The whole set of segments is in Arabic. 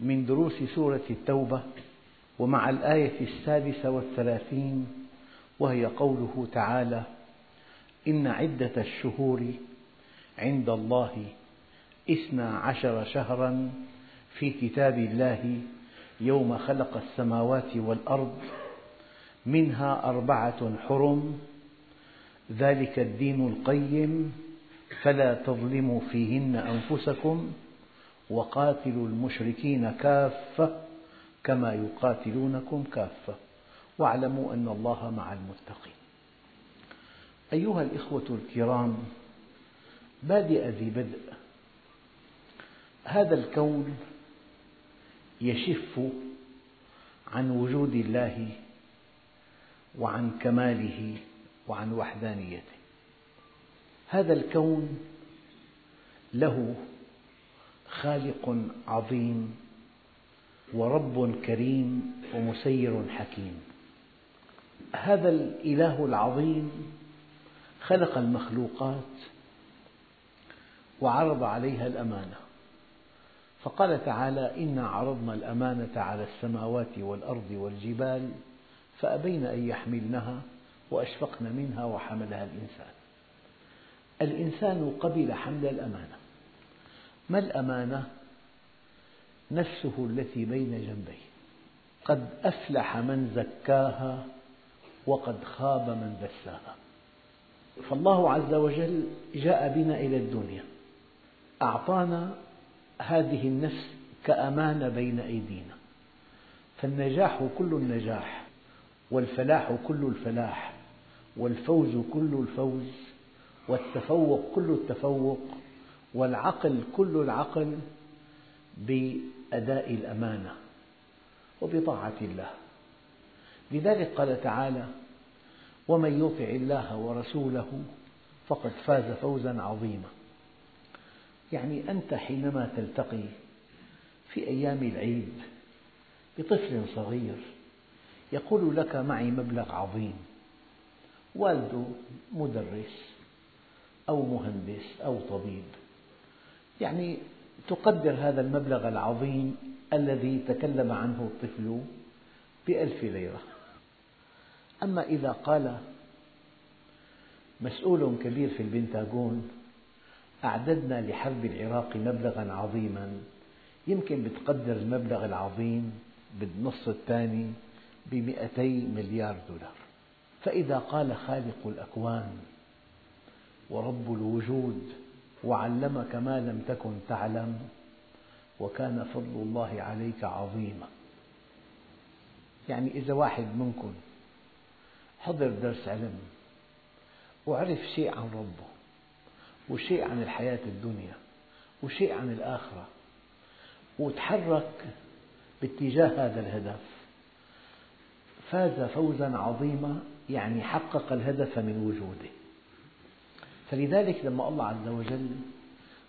من دروس سورة التوبة ومع الآية السادسة والثلاثين وهي قوله تعالى إن عدة الشهور عند الله اثنا عشر شهرا في كتاب الله يوم خلق السماوات والأرض منها أربعة حرم ذلك الدين القيم فلا تظلموا فيهن أنفسكم وقاتلوا المشركين كافة كما يقاتلونكم كافة. واعلموا أن الله مع المتقين. أيها الإخوة الكرام بادئ ذي بدء. هذا الكون يشف عن وجود الله وعن كماله وعن وحدانيته. هذا الكون له خالق عظيم ورب كريم ومسير حكيم. هذا الإله العظيم خلق المخلوقات وعرض عليها الأمانة. فقال تعالى إنا عرضنا الأمانة على السماوات والأرض والجبال فأبين أن يحملنها وأشفقن منها وحملها الإنسان. الإنسان قبل حمل الأمانة. ما الأمانة؟ نفسه التي بين جنبيه. قد أفلح من زكاها وقد خاب من دساها. فالله عز وجل جاء بنا إلى الدنيا. أعطانا هذه النفس كأمانة بين أيدينا. فالنجاح كل النجاح والفلاح كل الفلاح والفوز كل الفوز والتفوق كل التفوق. والعقل كل العقل بأداء الأمانة وبطاعة الله. لذلك قال تعالى ومن يطع الله ورسوله فقد فاز فوزا عظيما. يعني أنت حينما تلتقي في أيام العيد بطفل صغير يقول لك معي مبلغ عظيم والده مدرس أو مهندس أو طبيب. يعني تقدر هذا المبلغ العظيم الذي تكلم عنه الطفل بألف ليرة. أما إذا قال مسؤول كبير في البنتاغون أعددنا لحرب العراق مبلغا عظيما يمكن بتقدر المبلغ العظيم بالنصف الثاني بمئتي مليار دولار. فإذا قال خالق الأكوان ورب الوجود وعلمك ما لم تكن تعلم وكان فضل الله عليك عظيما. يعني إذا واحد منكم حضر درس علم وعرف شيء عن ربه وشيء عن الحياة الدنيا وشيء عن الآخرة وتحرك باتجاه هذا الهدف فاز فوزا عظيما يعني حقق الهدف من وجوده. فلذلك لما الله عز وجل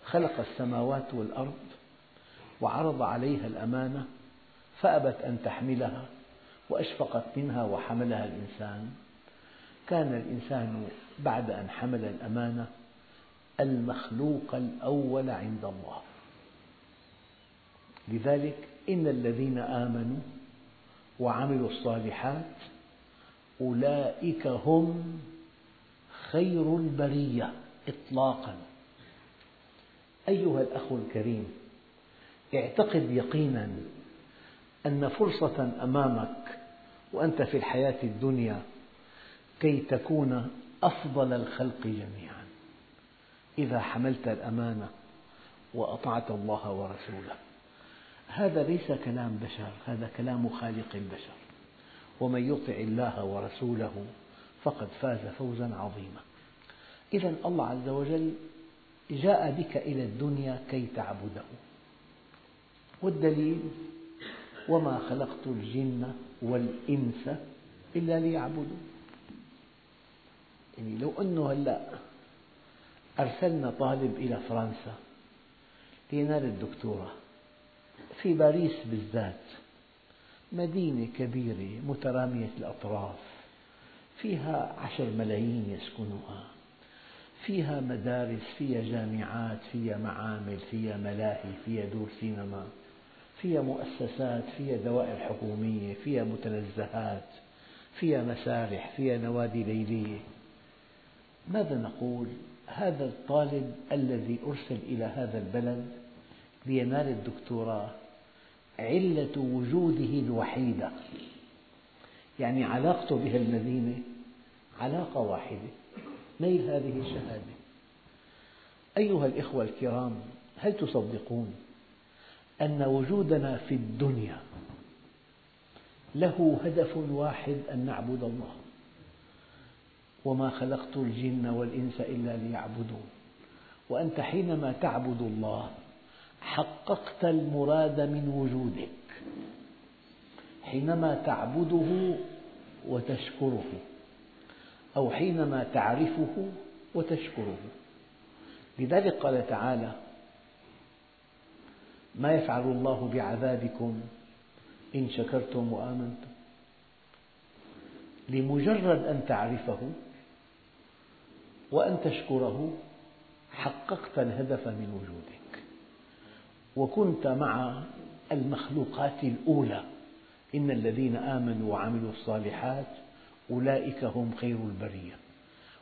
خلق السماوات والأرض وعرض عليها الأمانة فأبت أن تحملها وأشفقت منها وحملها الإنسان. كان الإنسان بعد أن حمل الأمانة المخلوق الأول عند الله. لذلك إن الذين آمنوا وعملوا الصالحات أولئك هم خير البرية إطلاقا. أيها الأخ الكريم اعتقد يقينا أن فرصة أمامك وأنت في الحياة الدنيا كي تكون أفضل الخلق جميعا إذا حملت الأمانة وأطعت الله ورسوله. هذا ليس كلام بشر هذا كلام خالق البشر ومن يطع الله ورسوله فقد فاز فوزا عظيما. إذا الله عز وجل جاء بك إلى الدنيا كي تعبده. والدليل وما خلقت الجن والإنس إلا ليعبدون. يعني لو أنه هلأ أرسلنا طالب إلى فرنسا لينال الدكتوراه. في باريس بالذات مدينة كبيرة مترامية الأطراف. فيها عشر ملايين يسكنها فيها مدارس فيها جامعات فيها معامل فيها ملاهي فيها دور سينما فيها مؤسسات فيها دوائر حكومية فيها متنزهات فيها مسارح فيها نوادي ليلية. ماذا نقول؟ هذا الطالب الذي أرسل إلى هذا البلد لينال الدكتوراه علة وجوده الوحيدة يعني علاقته بهالمدينة علاقة واحدة. نيل هذه الشهادة؟ أيها الإخوة الكرام هل تصدقون أن وجودنا في الدنيا له هدف واحد أن نعبد الله؟ وما خلقت الجن والإنس إلا ليعبدون. وأنت حينما تعبد الله حققت المراد من وجودك. حينما تعبده وتشكره. أو حينما تعرفه وتشكره. لذلك قال تعالى ما يفعل الله بعذابكم إن شكرتم وآمنتم. لمجرد أن تعرفه وأن تشكره حققت الهدف من وجودك. وكنت مع المخلوقات الأولى. إن الذين آمنوا وعملوا الصالحات أولئك هم خير البرية.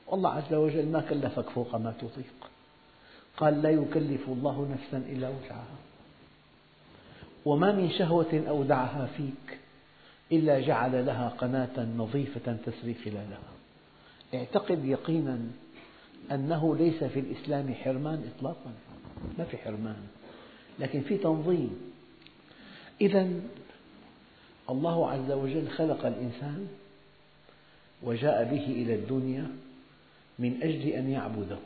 والله عز وجل ما كلفك فوق ما تطيق. قال لا يكلف الله نفسا إلا وسعها. وما من شهوة أودعها فيك إلا جعل لها قناة نظيفة تسري خلالها. اعتقد يقينا أنه ليس في الإسلام حرمان إطلاقا. ما في حرمان. لكن في تنظيم. إذا الله عز وجل خلق الإنسان وجاء به إلى الدنيا من أجل أن يعبده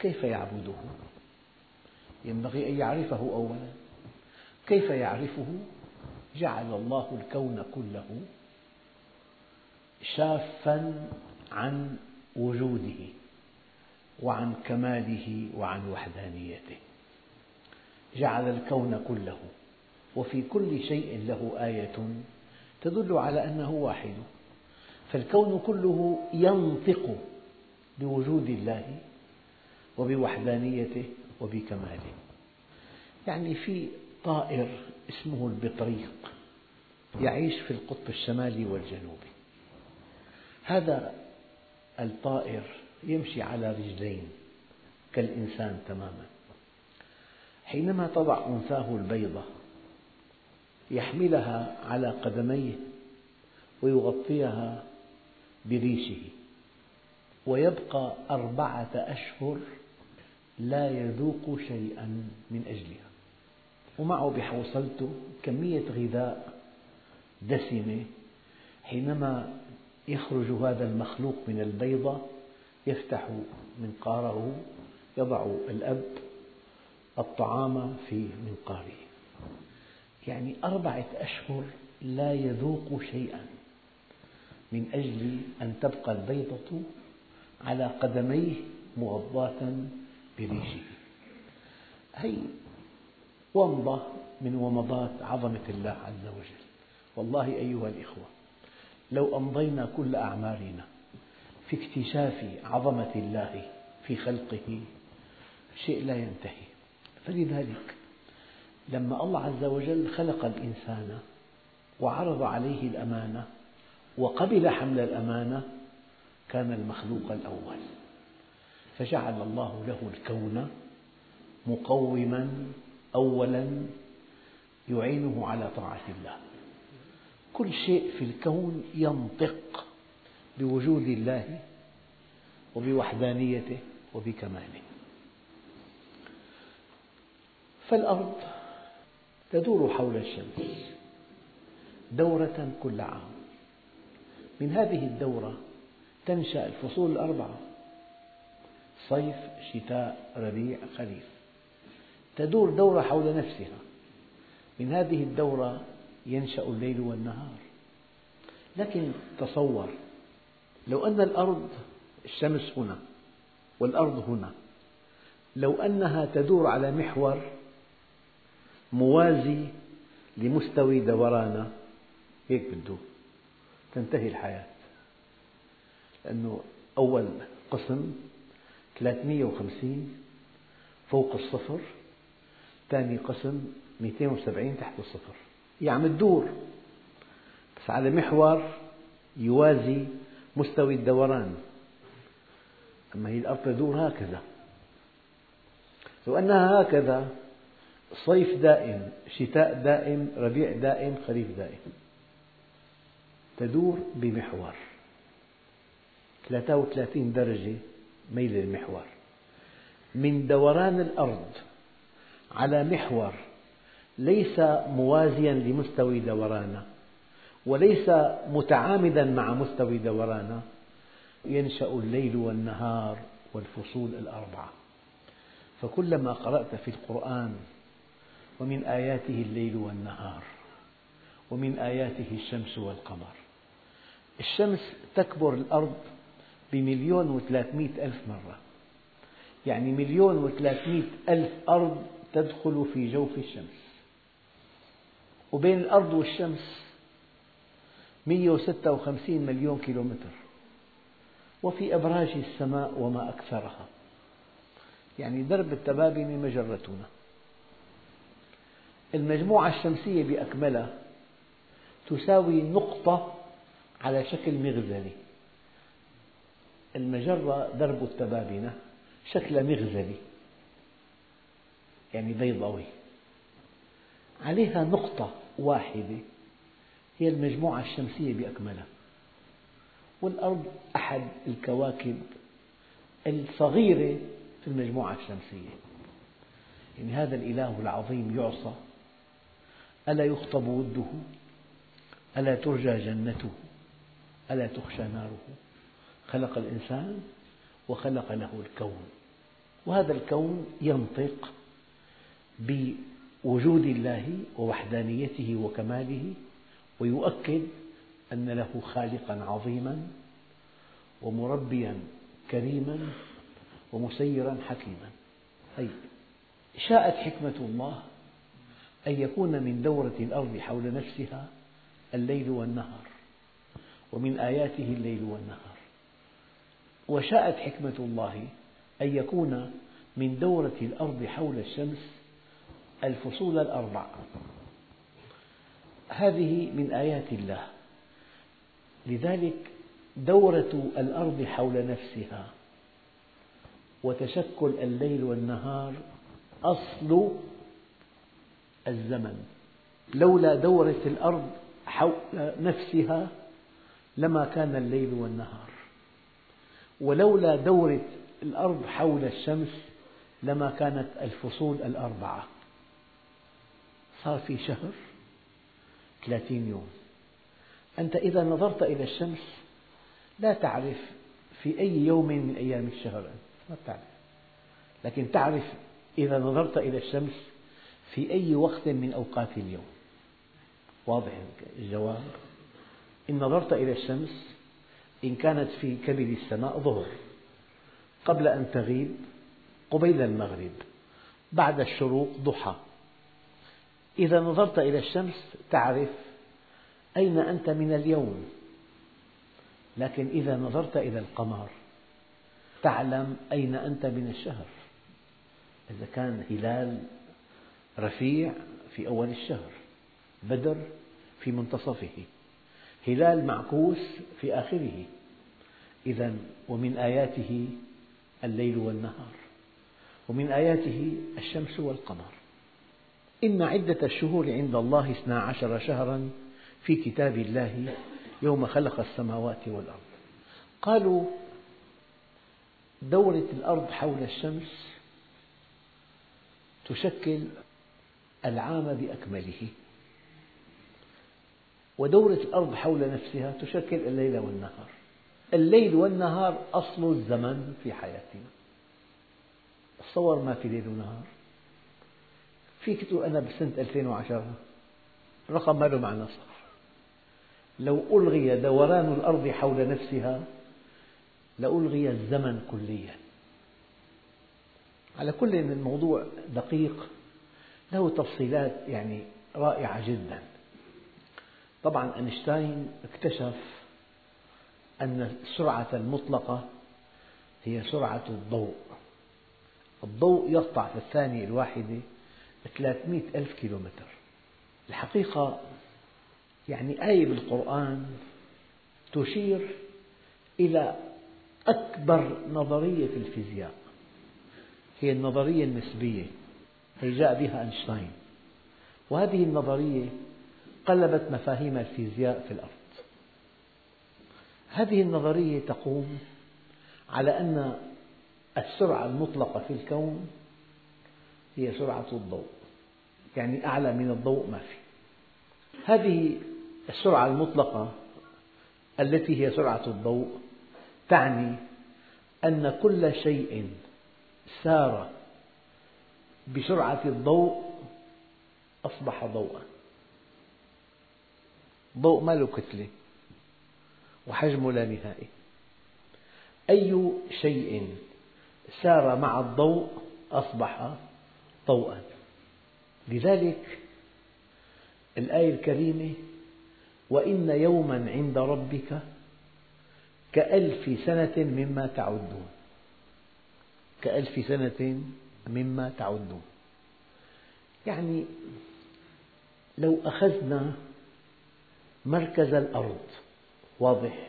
كيف يعبده؟ ينبغي أن يعرفه أولا كيف يعرفه؟ جعل الله الكون كله شافا عن وجوده وعن كماله وعن وحدانيته جعل الكون كله وفي كل شيء له آية تدل على أنه واحد فالكون كله ينطق بوجود الله وبوحدانيته وبكماله. يعني في طائر اسمه البطريق يعيش في القطب الشمالي والجنوبي. هذا الطائر يمشي على رجلين كالإنسان تماما. حينما تضع أنثاه البيضة يحملها على قدميه ويغطيها بريشه. ويبقى أربعة أشهر لا يذوق شيئا من أجلها. ومعه بحوصلته كمية غذاء دسمة. حينما يخرج هذا المخلوق من البيضة يفتح منقاره يضع الأب الطعام في منقاره. يعني أربعة أشهر لا يذوق شيئا. من أجل أن تبقى البيضة على قدميه مغطاة بريشه. هي ومضة من ومضات عظمة الله عز وجل. والله أيها الإخوة لو أمضينا كل أعمارنا في اكتشاف عظمة الله في خلقه شيء لا ينتهي. فلذلك لما الله عز وجل خلق الإنسان وعرض عليه الأمانة وقبل حمل الأمانة كان المخلوق الأول. فجعل الله له الكون مقوما أولا يعينه على طاعة الله. كل شيء في الكون ينطق بوجود الله وبوحدانيته وبكماله. فالأرض تدور حول الشمس دورة كل عام. من هذه الدورة تنشأ الفصول الأربعة. صيف شتاء ربيع خريف. تدور دورة حول نفسها. من هذه الدورة ينشأ الليل والنهار. لكن تصور لو أن الأرض الشمس هنا والأرض هنا لو أنها تدور على محور موازي لمستوي دورانها هيك بده. تنتهي الحياة. لأنه أول قسم 350 فوق الصفر. ثاني قسم 270 تحت الصفر. يعني تدور بس على محور يوازي مستوي الدوران. أما هي الأرض تدور هكذا. لو أنها هكذا صيف دائم شتاء دائم ربيع دائم خريف دائم. تدور بمحور. 33 درجة ميل المحور. من دوران الأرض على محور ليس موازيا لمستوى دورانها وليس متعامدا مع مستوى دورانها ينشأ الليل والنهار والفصول الأربعة. فكلما قرأت في القرآن ومن آياته الليل والنهار ومن آياته الشمس والقمر الشمس تكبر الأرض بمليون وثلاثمئة ألف مرة. يعني مليون وثلاثمئة ألف أرض تدخل في جوف الشمس. وبين الأرض والشمس 156 مليون كيلومتر. وفي أبراج السماء وما أكثرها. يعني درب التبابنة مجرتنا. المجموعة الشمسية بأكملها تساوي نقطة على شكل مغزلة المجرة درب التبابنة شكل مغزلي. يعني بيضاوي عليها نقطة واحدة هي المجموعة الشمسية بأكملها. والأرض أحد الكواكب الصغيرة في المجموعة الشمسية. يعني هذا الإله العظيم يعصى. ألا يخطب وده؟ ألا ترجى جنته؟ ألا تخشى ناره؟ خلق الإنسان وخلق له الكون. وهذا الكون ينطق بوجود الله ووحدانيته وكماله ويؤكد أن له خالقا عظيما ومربيا كريما ومسيرا حكيما. طيب شاءت حكمة الله أن يكون من دورة الأرض حول نفسها الليل والنهار. ومن آياته الليل والنهار. وشاءت حكمة الله أن يكون من دورة الأرض حول الشمس الفصول الأربع. هذه من آيات الله. لذلك دورة الأرض حول نفسها وتشكل الليل والنهار أصل الزمن. لولا دورة الأرض حول نفسها لما كان الليل والنهار. ولولا دورة الأرض حول الشمس لما كانت الفصول الأربعة. صار في شهر ثلاثين يوم. أنت إذا نظرت إلى الشمس لا تعرف في أي يوم من أيام الشهر ما تعرف لكن تعرف إذا نظرت إلى الشمس في أي وقت من أوقات اليوم. واضح الجواب؟ إن نظرت إلى الشمس إن كانت في كبد السماء ظهر قبل أن تغيب قبيل المغرب بعد الشروق ضحى. إذا نظرت إلى الشمس تعرف أين أنت من اليوم. لكن إذا نظرت إلى القمر تعلم أين أنت من الشهر. إذا كان هلال رفيع في أول الشهر بدر في منتصفه. هلال معكوس في آخره. إذا ومن آياته الليل والنهار ومن آياته الشمس والقمر. إن عدة الشهور عند الله اثنا عشر شهرا في كتاب الله يوم خلق السماوات والأرض. قالوا دورة الأرض حول الشمس تشكل العام بأكمله. ودورة الأرض حول نفسها تشكل الليل والنهار. الليل والنهار أصل الزمن في حياتنا تصور ما في ليل ونهار. فيك تقول أنا بسنة 2010 رقم ما له معنى صار. لو ألغي دوران الأرض حول نفسها لألغي الزمن كليا. على كل الموضوع دقيق له تفصيلات يعني رائعة جدا. طبعا أينشتاين اكتشف أن السرعة المطلقة هي سرعة الضوء. الضوء يقطع في الثانية الواحدة 300 ألف كيلومتر. الحقيقة يعني آية بالقرآن تشير إلى أكبر نظرية في الفيزياء. هي النظرية النسبية هي جاء بها أينشتاين؟ وهذه النظرية قلبت مفاهيم الفيزياء في الأرض. هذه النظرية تقوم على أن السرعة المطلقة في الكون هي سرعة الضوء يعني أعلى من الضوء ما في. هذه السرعة المطلقة التي هي سرعة الضوء تعني أن كل شيء سار بسرعة الضوء أصبح ضوءا. ضوء ما له كتلة. وحجمه لا نهائي. أي شيء سار مع الضوء أصبح ضوءا لذلك الآية الكريمة وإن يوما عند ربك كألف سنة مما تعدون. كألف سنة مما تعدون. يعني لو أخذنا مركز الأرض. واضح.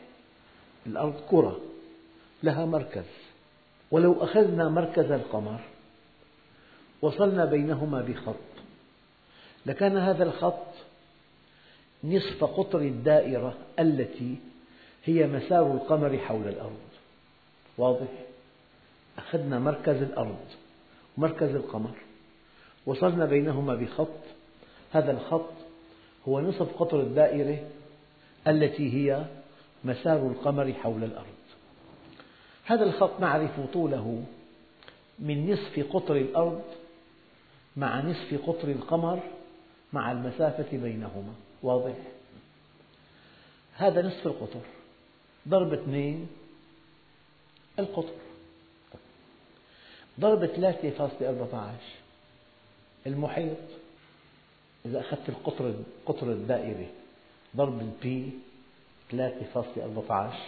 الأرض كرة. لها مركز. ولو أخذنا مركز القمر وصلنا بينهما بخط. لكان هذا الخط نصف قطر الدائرة التي هي مسار القمر حول الأرض. واضح؟ أخذنا مركز الأرض ومركز القمر. وصلنا بينهما بخط. هذا الخط هو نصف قطر الدائرة التي هي مسار القمر حول الأرض. هذا الخط نعرف طوله من نصف قطر الأرض مع نصف قطر القمر مع المسافة بينهما. واضح؟ هذا نصف القطر. ضرب اثنين القطر. ضرب ثلاثة فاصلة أربعة عشر المحيط. إذا أخذت القطر قطر الدائرة ضرب البي ثلاثة فاصلة أربعة عشر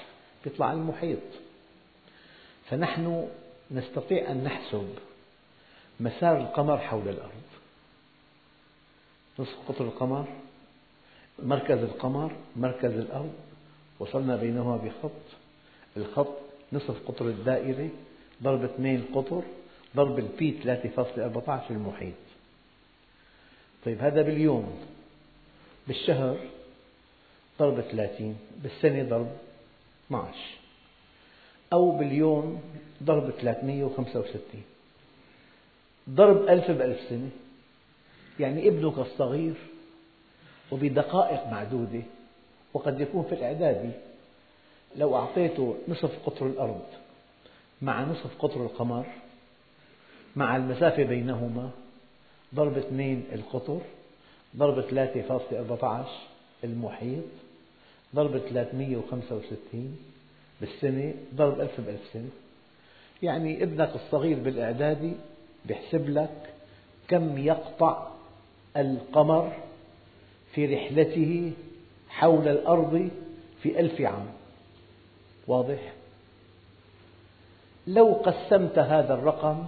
يطلع المحيط. فنحن نستطيع أن نحسب مسار القمر حول الأرض. نصف قطر القمر مركز القمر مركز الأرض وصلنا بينهما بخط. الخط نصف قطر الدائرة ضرب اثنين قطر ضرب البي 3.14 المحيط. طيب هذا باليوم بالشهر ضرب 30 بالسنة ضرب 12 أو باليوم ضرب 365 ضرب ألف بألف سنة يعني ابنك الصغير وبدقائق معدودة وقد يكون في الإعدادي لو أعطيته نصف قطر الأرض مع نصف قطر القمر مع المسافة بينهما ضرب اثنين القطر. ضرب ثلاثة فاصلة أربعة عشر. المحيط. ضرب 365 بالسنة. ضرب ألف بألف سنة. يعني ابنك الصغير بالإعدادي بيحسب لك كم يقطع القمر في رحلته حول الأرض في ألف عام. واضح؟ لو قسمت هذا الرقم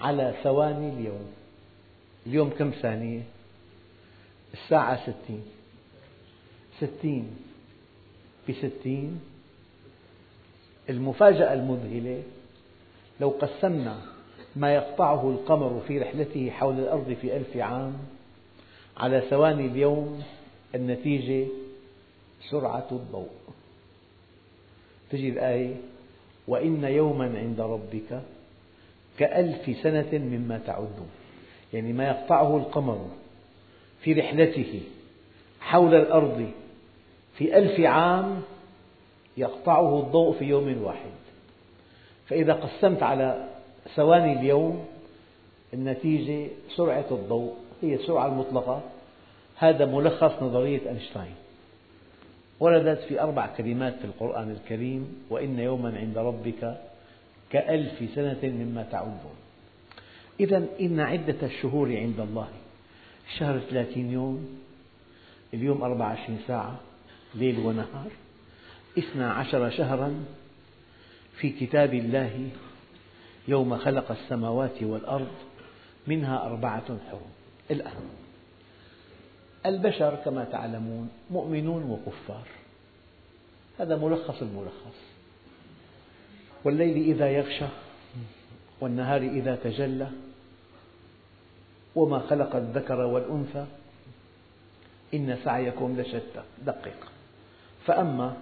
على ثواني اليوم اليوم كم ثانية؟ الساعة ستين. ستين. بستين المفاجأة المذهلة لو قسمنا ما يقطعه القمر في رحلته حول الأرض في ألف عام على ثواني اليوم النتيجة سرعة الضوء. تجي الآية وإن يوما عند ربك كألف سنة مما تعدون. يعني ما يقطعه القمر في رحلته حول الأرض في ألف عام يقطعه الضوء في يوم واحد. فإذا قسمت على ثواني اليوم النتيجة سرعة الضوء هي السرعة المطلقة. هذا ملخص نظرية أينشتاين. وردت في أربع كلمات في القرآن الكريم وإن يوما عند ربك كألف سنة مما تعدون. إذا إن عدة الشهور عند الله. شهر ثلاثين يوم اليوم أربع وعشرين ساعة ليل ونهار. اثنا عشر شهرا في كتاب الله يوم خلق السماوات والأرض منها أربعة حرم الآن البشر كما تعلمون مؤمنون وكفار. هذا ملخص الملخص. والليل إذا يغشى والنهار إذا تجلى وما خلق الذكر والأنثى إن سعيكم لشتى. دقق فأما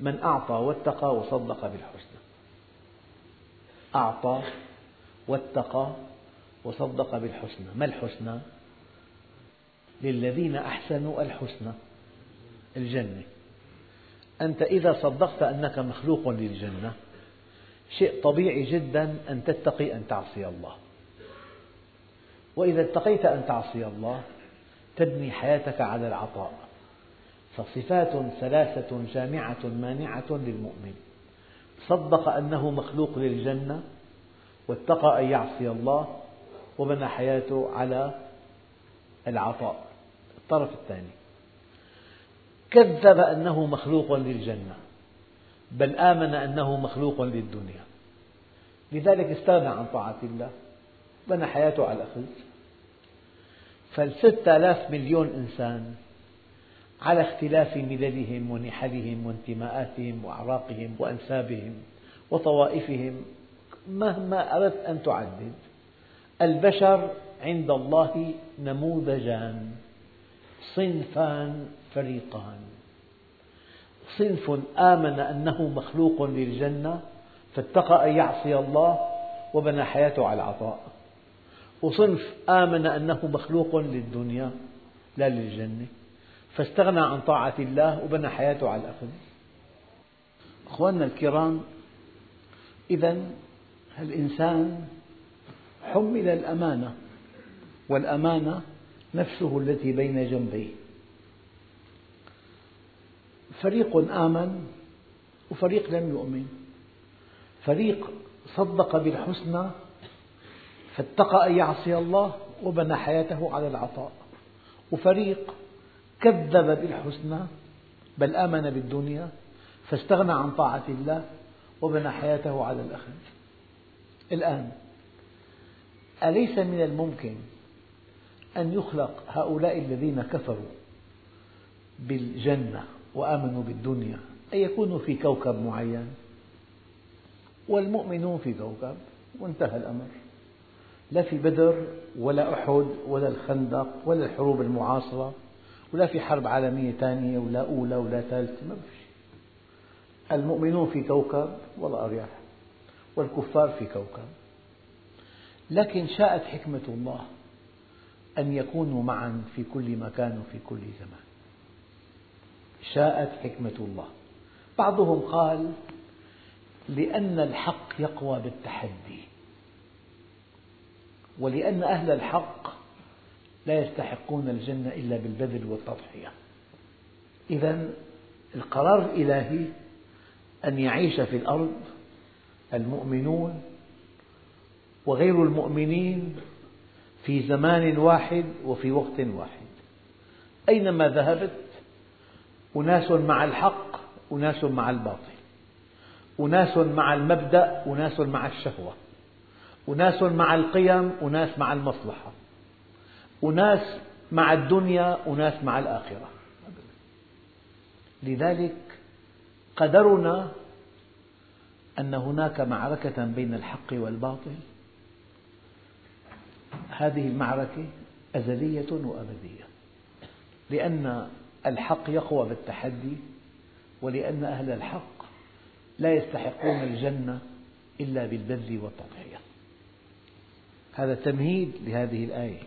من أعطى واتقى وصدق بالحسنى. أعطى واتقى وصدق بالحسنى. ما الحسنى؟ للذين أحسنوا الحسنى. الجنة. أنت إذا صدقت أنك مخلوق للجنة شيء طبيعي جدا أن تتقي أن تعصي الله. وإذا اتقيت أن تعصي الله تبني حياتك على العطاء. فصفات ثلاثة جامعة مانعة للمؤمن. صدق أنه مخلوق للجنة واتقى أن يعصي الله وبنى حياته على العطاء. الطرف الثاني. كذب أنه مخلوق للجنة بل آمن أنه مخلوق للدنيا. لذلك استغنى عن طاعة الله. بنى حياته على الأخذ. فالستة آلاف مليون إنسان على اختلاف مللهم ونحلهم وانتماءاتهم وأعراقهم وأنسابهم وطوائفهم مهما أردت أن تعدد البشر عند الله نموذجان صنفان فريقان. صنف آمن أنه مخلوق للجنة فاتقى أن يعصي الله وبنى حياته على العطاء. وصنف آمن أنه مخلوق للدنيا لا للجنة. فاستغنى عن طاعة الله وبنى حياته على الأخذ. أخواننا الكرام إذا الإنسان حمل الأمانة والأمانة نفسه التي بين جنبيه. فريق آمن وفريق لم يؤمن. فريق صدق بالحسنى فاتقى أن يعصي الله وبنى حياته على العطاء. وفريق كذب بالحسنى بل آمن بالدنيا فاستغنى عن طاعة الله وبنى حياته على الأخذ الآن أليس من الممكن أن يخلق هؤلاء الذين كفروا بالجنة وآمنوا بالدنيا أن يكونوا في كوكب معين؟ والمؤمنون في كوكب وانتهى الأمر. لا في بدر ولا أحد ولا الخندق ولا الحروب المعاصرة ولا في حرب عالمية ثانية ولا أولى ولا ثالثة ما في المؤمنون في كوكب والله أريح والكفار في كوكب. لكن شاءت حكمة الله أن يكونوا معا في كل مكان وفي كل زمان. شاءت حكمة الله. بعضهم قال لأن الحق يقوى بالتحدي. ولأن أهل الحق لا يستحقون الجنة إلا بالبذل والتضحية. إذا القرار الإلهي أن يعيش في الأرض المؤمنون وغير المؤمنين في زمان واحد وفي وقت واحد. أينما ذهبت أناس مع الحق أناس مع الباطل أناس مع المبدأ أناس مع الشهوة. أناس مع القيم أناس مع المصلحة. أناس مع الدنيا أناس مع الآخرة. لذلك قدرنا أن هناك معركة بين الحق والباطل. هذه المعركة أزلية وأبدية. لأن الحق يقوى بالتحدي ولأن أهل الحق لا يستحقون الجنة إلا بالبذل والتضحية. هذا تمهيد لهذه الآية.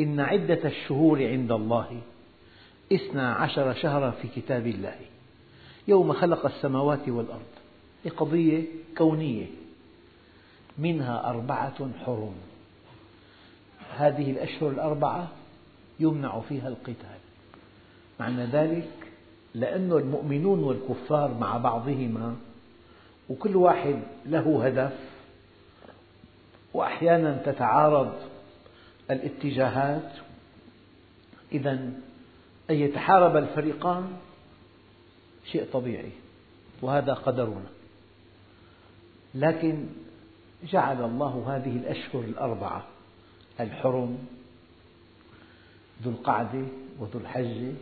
إن عدة الشهور عند الله اثنا عشر شهرا في كتاب الله. يوم خلق السماوات والأرض. هي قضية كونية. منها أربعة حرم هذه الأشهر الأربعة يمنع فيها القتال. معنى ذلك لأن المؤمنون والكفار مع بعضهما وكل واحد له هدف وأحيانا تتعارض الاتجاهات. إذا أن يتحارب الفريقان شيء طبيعي وهذا قدرنا. لكن جعل الله هذه الأشهر الأربعة الحرم ذو القعدة وذو الحجة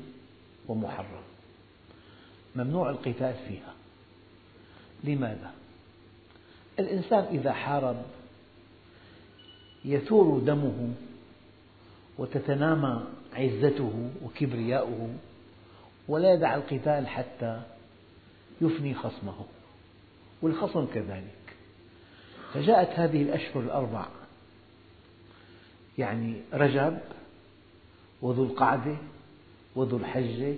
ومحرم. ممنوع القتال فيها. لماذا؟ الإنسان إذا حارب يثور دمه وتتنامى عزته وكبرياؤه ولا يدع القتال حتى يفني خصمه والخصم كذلك. فجاءت هذه الأشهر الأربع يعني رجب وذو القعدة وذو الحجة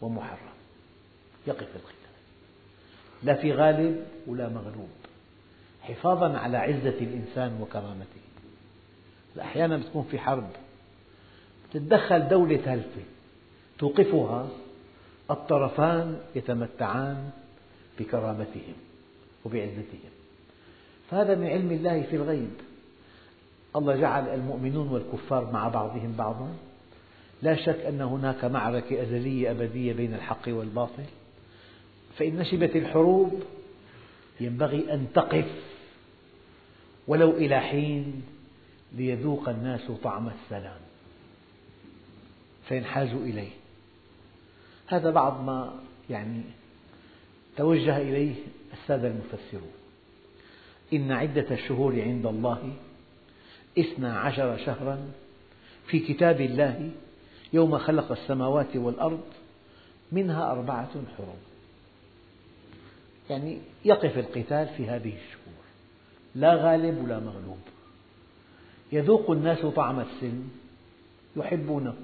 ومحرم يقف القتال لا في غالب ولا مغلوب حفاظا على عزة الإنسان وكرامته. أحيانا تكون في حرب. تتدخل دولة ثالثة. توقفها الطرفان يتمتعان بكرامتهم وبعزتهم. فهذا من علم الله في الغيب. الله جعل المؤمنون والكفار مع بعضهم بعضا. لا شك أن هناك معركة أزلية أبدية بين الحق والباطل. فإن نشبت الحروب ينبغي أن تقف. ولو إلى حين ليذوق الناس طعم السلام. فينحازوا إليه. هذا بعض ما يعني توجه إليه السادة المفسرون. إن عدة الشهور عند الله اثنا عشر شهرا في كتاب الله يوم خلق السماوات والأرض منها أربعة حرم يعني يقف القتال في هذه الشهور. لا غالب ولا مغلوب. يذوق الناس طعم السلم يحبونه.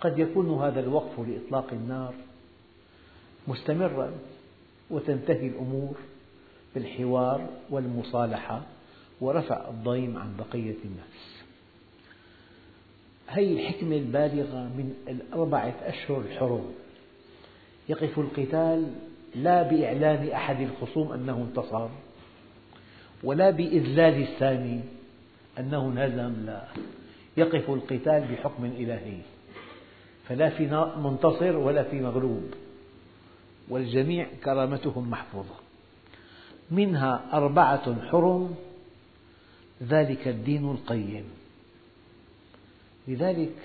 قد يكون هذا الوقف لإطلاق النار مستمرا وتنتهي الأمور بالحوار والمصالحة ورفع الضيم عن بقية الناس. هذه الحكمة البالغة من الأربعة أشهر الحرم يقف القتال لا بإعلان أحد الخصوم أنه انتصر ولا بإذلال الثاني أنه انهزم لا. يقف القتال بحكم إلهي. فلا في منتصر ولا في مغلوب. والجميع كرامتهم محفوظة. منها أربعة حرم ذلك الدين القيم. لذلك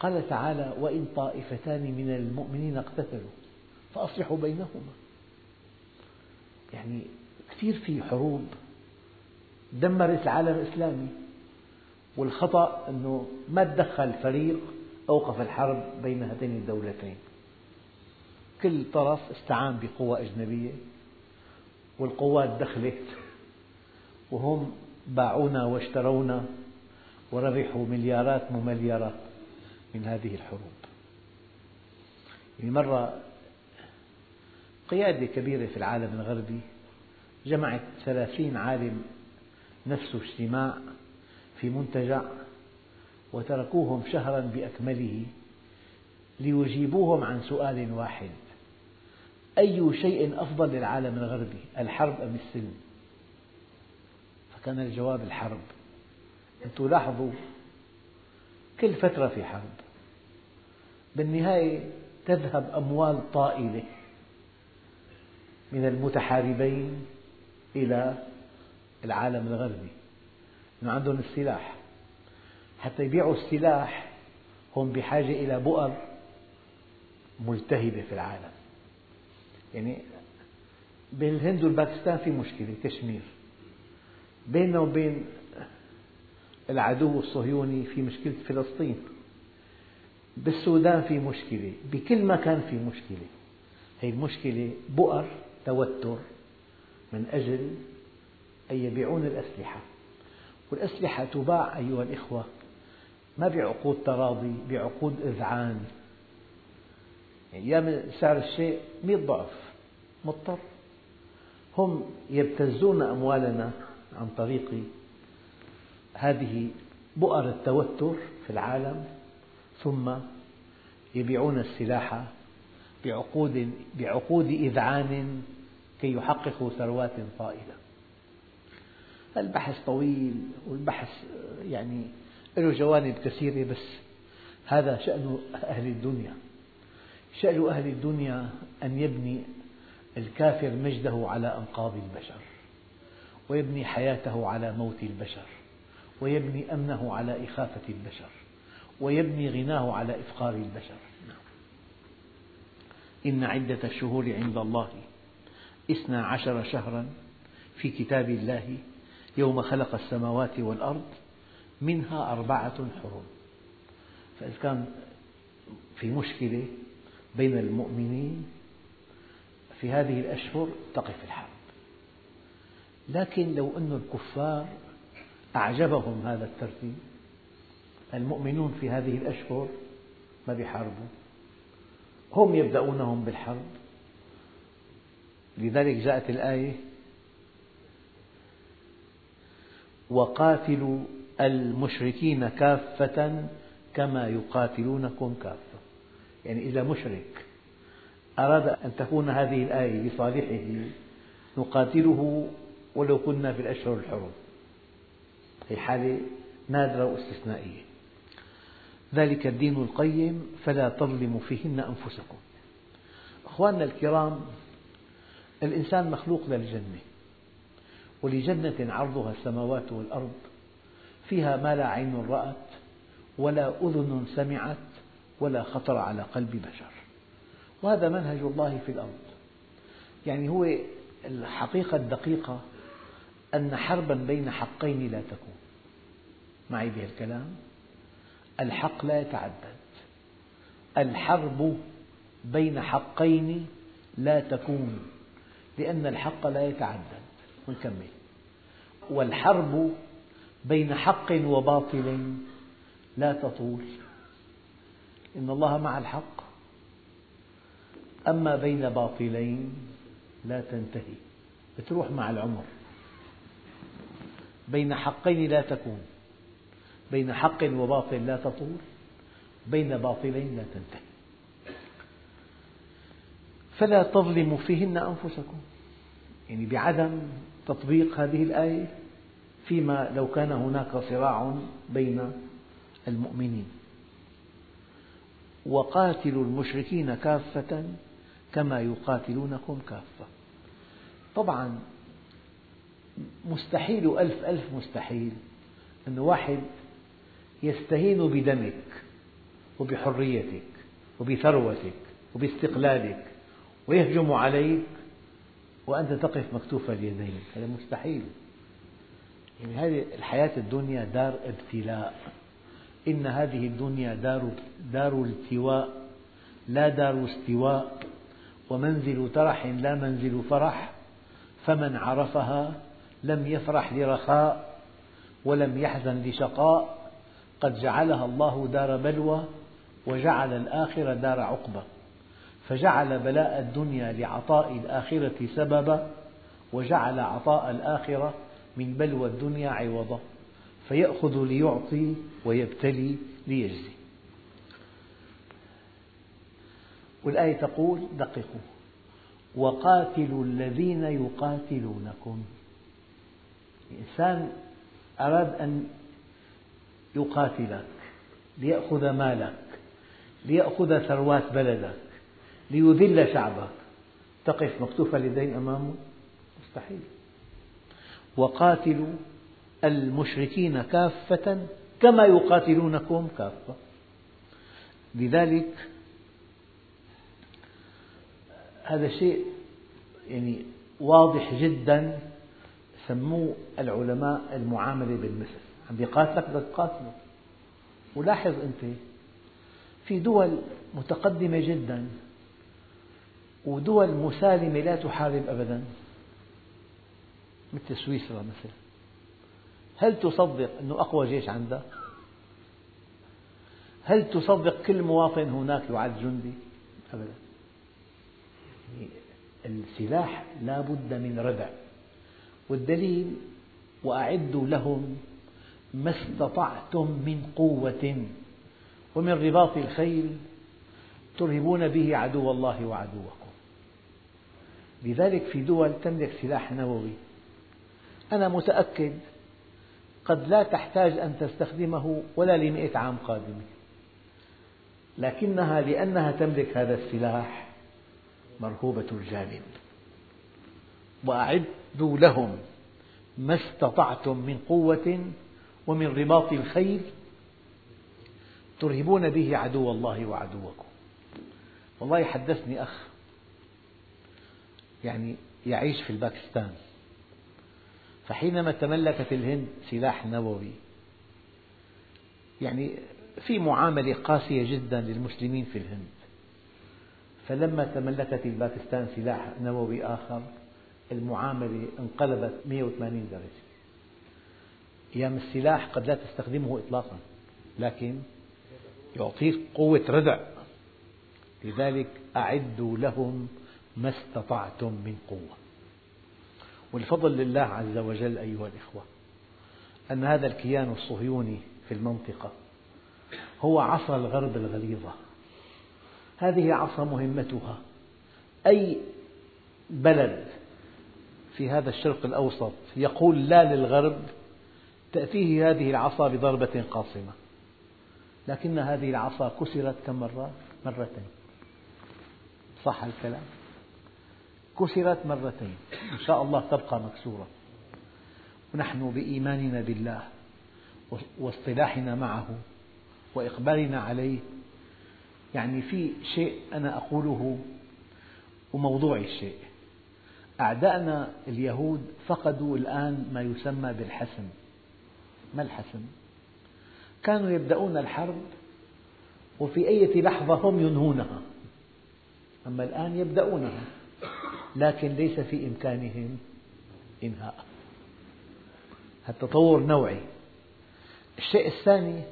قال تعالى وإن طائفتان من المؤمنين اقتتلوا فأصلحوا بينهما. يعني كثير في حروب. دمرت العالم الإسلامي. والخطأ أنه ما تدخل فريق أوقف الحرب بين هاتين الدولتين. كل طرف استعان بقوى أجنبية والقوات دخلت وهم باعونا واشترونا وربحوا مليارات ممليرات من هذه الحروب. يعني مرة قيادة كبيرة في العالم الغربي جمعت ثلاثين عالم نفسه اجتماع في منتجع وتركوهم شهرا بأكمله ليجيبوهم عن سؤال واحد. أي شيء أفضل للعالم الغربي الحرب أم السلم؟ فكان الجواب الحرب. أنتم لاحظوا كل فترة في حرب. بالنهاية تذهب أموال طائلة من المتحاربين إلى العالم الغربي أنه عندهم السلاح. حتى يبيعوا السلاح هم بحاجة إلى بؤر ملتهبة في العالم. يعني بين الهند والباكستان في مشكلة كشمير بيننا وبين العدو الصهيوني في مشكلة فلسطين. بالسودان في مشكلة بكل مكان في مشكلة. هذه المشكلة بؤر توتر من أجل أن يبيعون الأسلحة. والأسلحة تباع أيها الإخوة ما بعقود تراضي بعقود إذعان. يعني أيام سعر الشيء مئة ضعف مضطر. هم يبتزون أموالنا عن طريق هذه بؤر التوتر في العالم ثم يبيعون السلاح بعقود بعقود إذعان كي يحققوا ثروات طائلة البحث طويل والبحث يعني له جوانب كثيرة بس هذا شأن أهل الدنيا شأن أهل الدنيا أن يبني الكافر مجده على أنقاض البشر ويبني حياته على موت البشر ويبني أمنه على إخافة البشر ويبني غناه على إفقار البشر. إن عدة الشهور عند الله اثنا عشر شهرا في كتاب الله يوم خلق السماوات والأرض منها أربعة حرم فإذا كان في مشكلة بين المؤمنين في هذه الأشهر تقف الحرب. لكن لو أن الكفار أعجبهم هذا الترتيب المؤمنون في هذه الأشهر ما بيحاربوا. هم يبدأونهم بالحرب. لذلك جاءت الآية وقاتلوا المشركين كافة كما يقاتلونكم كافة. يعني إذا مشرك أراد أن تكون هذه الآية لصالحه نقاتله ولو كنا في الأشهر الحرم. هي حالة نادرة واستثنائية. ذلك الدين القيم فلا تظلموا فيهن أنفسكم. أخواننا الكرام الإنسان مخلوق للجنة ولجنة عرضها السماوات والأرض فيها ما لا عين رأت ولا أذن سمعت ولا خطر على قلب بشر. وهذا منهج الله في الأرض. يعني هو الحقيقة الدقيقة أن حربا بين حقين لا تكون. معي بهالكلام الحق لا يتعدد. الحرب بين حقين لا تكون لأن الحق لا يتعدد. ونكمل والحرب بين حق وباطل لا تطول. إن الله مع الحق. أما بين باطلين لا تنتهي. بتروح مع العمر. بين حقين لا تكون. بين حق وباطل لا تطول. بين باطلين لا تنتهي. فلا تظلموا فيهن أنفسكم. يعني بعدم تطبيق هذه الآية فيما لو كان هناك صراع بين المؤمنين. وقاتلوا المشركين كافة كما يقاتلونكم كافة. طبعا مستحيل ألف ألف مستحيل أن واحد يستهين بدمك وبحريتك وبثروتك وباستقلالك ويهجم عليك وأنت تقف مكتوف اليدين. هذا مستحيل. يعني هذه الحياة الدنيا دار ابتلاء. إن هذه الدنيا دار, دار التواء لا دار استواء. ومنزل ترح لا منزل فرح. فمن عرفها لم يفرح لرخاء ولم يحزن لشقاء. قد جعلها الله دار بلوى وجعل الآخرة دار عقبة فجعل بلاء الدنيا لعطاء الآخرة سببا وجعل عطاء الآخرة من بلوى الدنيا عوضا فيأخذ ليعطي ويبتلي ليجزي. والآية تقول دققوا وقاتلوا الذين يقاتلونكم. إنسان أراد أن يقاتلك ليأخذ مالك ليأخذ ثروات بلدك. ليذل شعبك. تقف مكتوف اليدين أمامه؟ مستحيل. وقاتلوا المشركين كافة كما يقاتلونكم كافة. لذلك هذا شيء يعني واضح جدا سموه العلماء المعاملة بالمثل. عم بيقاتلك بدك تقاتله. ولاحظ أنت في دول متقدمة جدا ودول مسالمة لا تحارب أبدا. مثل سويسرا مثلا. هل تصدق أنه أقوى جيش عندها؟ هل تصدق كل مواطن هناك يعد جندي؟ أبدا. يعني السلاح لا بد من ردع. والدليل وأعدوا لهم ما استطعتم من قوة. ومن رباط الخيل ترهبون به عدو الله وعدوكم لذلك في دول تملك سلاح نووي. أنا متأكد قد لا تحتاج أن تستخدمه ولا لمئة عام قادمة. لكنها لأنها تملك هذا السلاح مرهوبة الجانب وأعدوا لهم ما استطعتم من قوة ومن رباط الخيل ترهبون به عدو الله وعدوكم. والله حدثني أخ يعني يعيش في الباكستان. فحينما تملكت الهند سلاح نووي يعني في معاملة قاسية جدا للمسلمين في الهند. فلما تملكت الباكستان سلاح نووي آخر المعاملة انقلبت 180 درجة. أيام السلاح قد لا تستخدمه إطلاقا لكن يعطيك قوة ردع. لذلك أعدوا لهم ما استطعتم من قوة. والفضل لله عز وجل أيها الإخوة أن هذا الكيان الصهيوني في المنطقة هو عصا الغرب الغليظة. هذه عصا مهمتها. أي بلد في هذا الشرق الأوسط يقول لا للغرب تأتيه هذه العصا بضربة قاصمة. لكن هذه العصا كسرت كم مرة؟ مرتين. صح الكلام؟ كسرت مرتين. إن شاء الله تبقى مكسورة. ونحن بإيماننا بالله واصطلاحنا معه وإقبالنا عليه. يعني في شيء أنا أقوله وموضوعي الشيء. أعداءنا اليهود فقدوا الآن ما يسمى بالحسم ما الحسم؟ كانوا يبدأون الحرب وفي أي لحظة هم ينهونها. أما الآن يبدأونها. لكن ليس في إمكانهم إنهاء. التطور نوعي. الشيء الثاني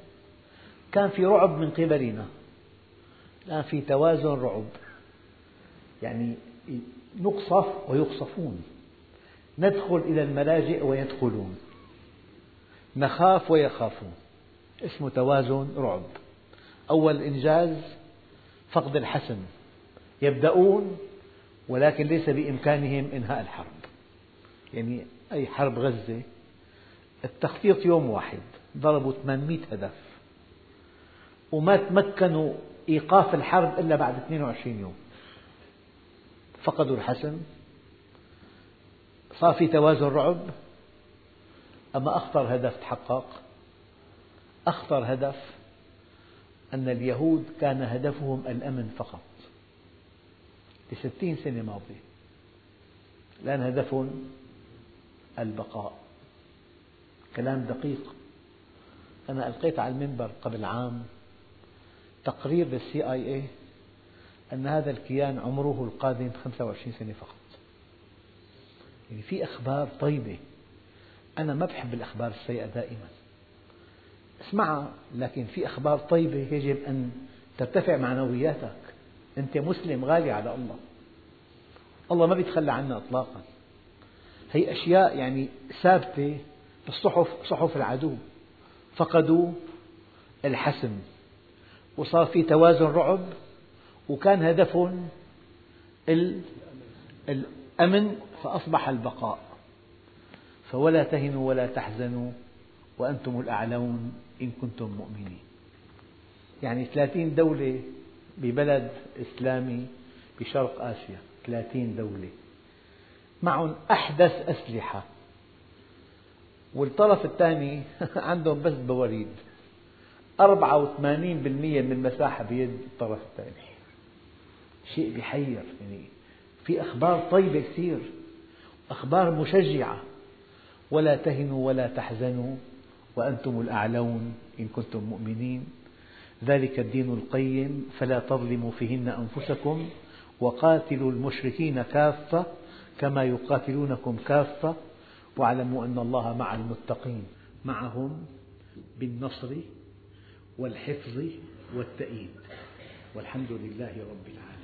كان في رعب من قبلنا. الآن في توازن رعب. يعني نقصف ويقصفون. ندخل إلى الملاجئ ويدخلون. نخاف ويخافون. اسمه توازن رعب. أول إنجاز فقد الحسم يبدأون ولكن ليس بإمكانهم إنهاء الحرب. يعني أي حرب غزة التخطيط يوم واحد ضربوا 800 هدف. وما تمكنوا إيقاف الحرب إلا بعد 22 يوم. فقدوا الحسم. صار في توازن رعب. أما أخطر هدف تحقق أخطر هدف أن اليهود كان هدفهم الأمن فقط. لستين سنة ماضية. الآن هدفهم البقاء. كلام دقيق. أنا ألقيت على المنبر قبل عام تقرير للسي آي اي أن هذا الكيان عمره القادم 25 سنة فقط. يعني في أخبار طيبة. أنا ما بحب الأخبار السيئة دائما. اسمعها لكن في أخبار طيبة يجب أن ترتفع معنوياتك. أنت مسلم غالي على الله. الله ما بيتخلى عنا إطلاقا. هي أشياء يعني ثابتة بالصحف صحف العدو. فقدوا الحسم وصار في توازن رعب وكان هدفهم الأمن فأصبح البقاء. فولا تهنوا ولا تحزنوا وأنتم الأعلون إن كنتم مؤمنين. يعني ثلاثين دولة ببلد إسلامي بشرق آسيا ثلاثين دولة. معهم أحدث أسلحة. والطرف الثاني عندهم بس بواريد 84% من المساحة بيد الطرف الثاني. شيء بيحير يعني في أخبار طيبة كثير أخبار مشجعة. ولا تهنوا ولا تحزنوا وأنتم الأعلون إن كنتم مؤمنين. ذلك الدين القيم فلا تظلموا فيهن أنفسكم وقاتلوا المشركين كافة كما يقاتلونكم كافة واعلموا أن الله مع المتقين معهم بالنصر والحفظ والتأييد. والحمد لله رب العالمين.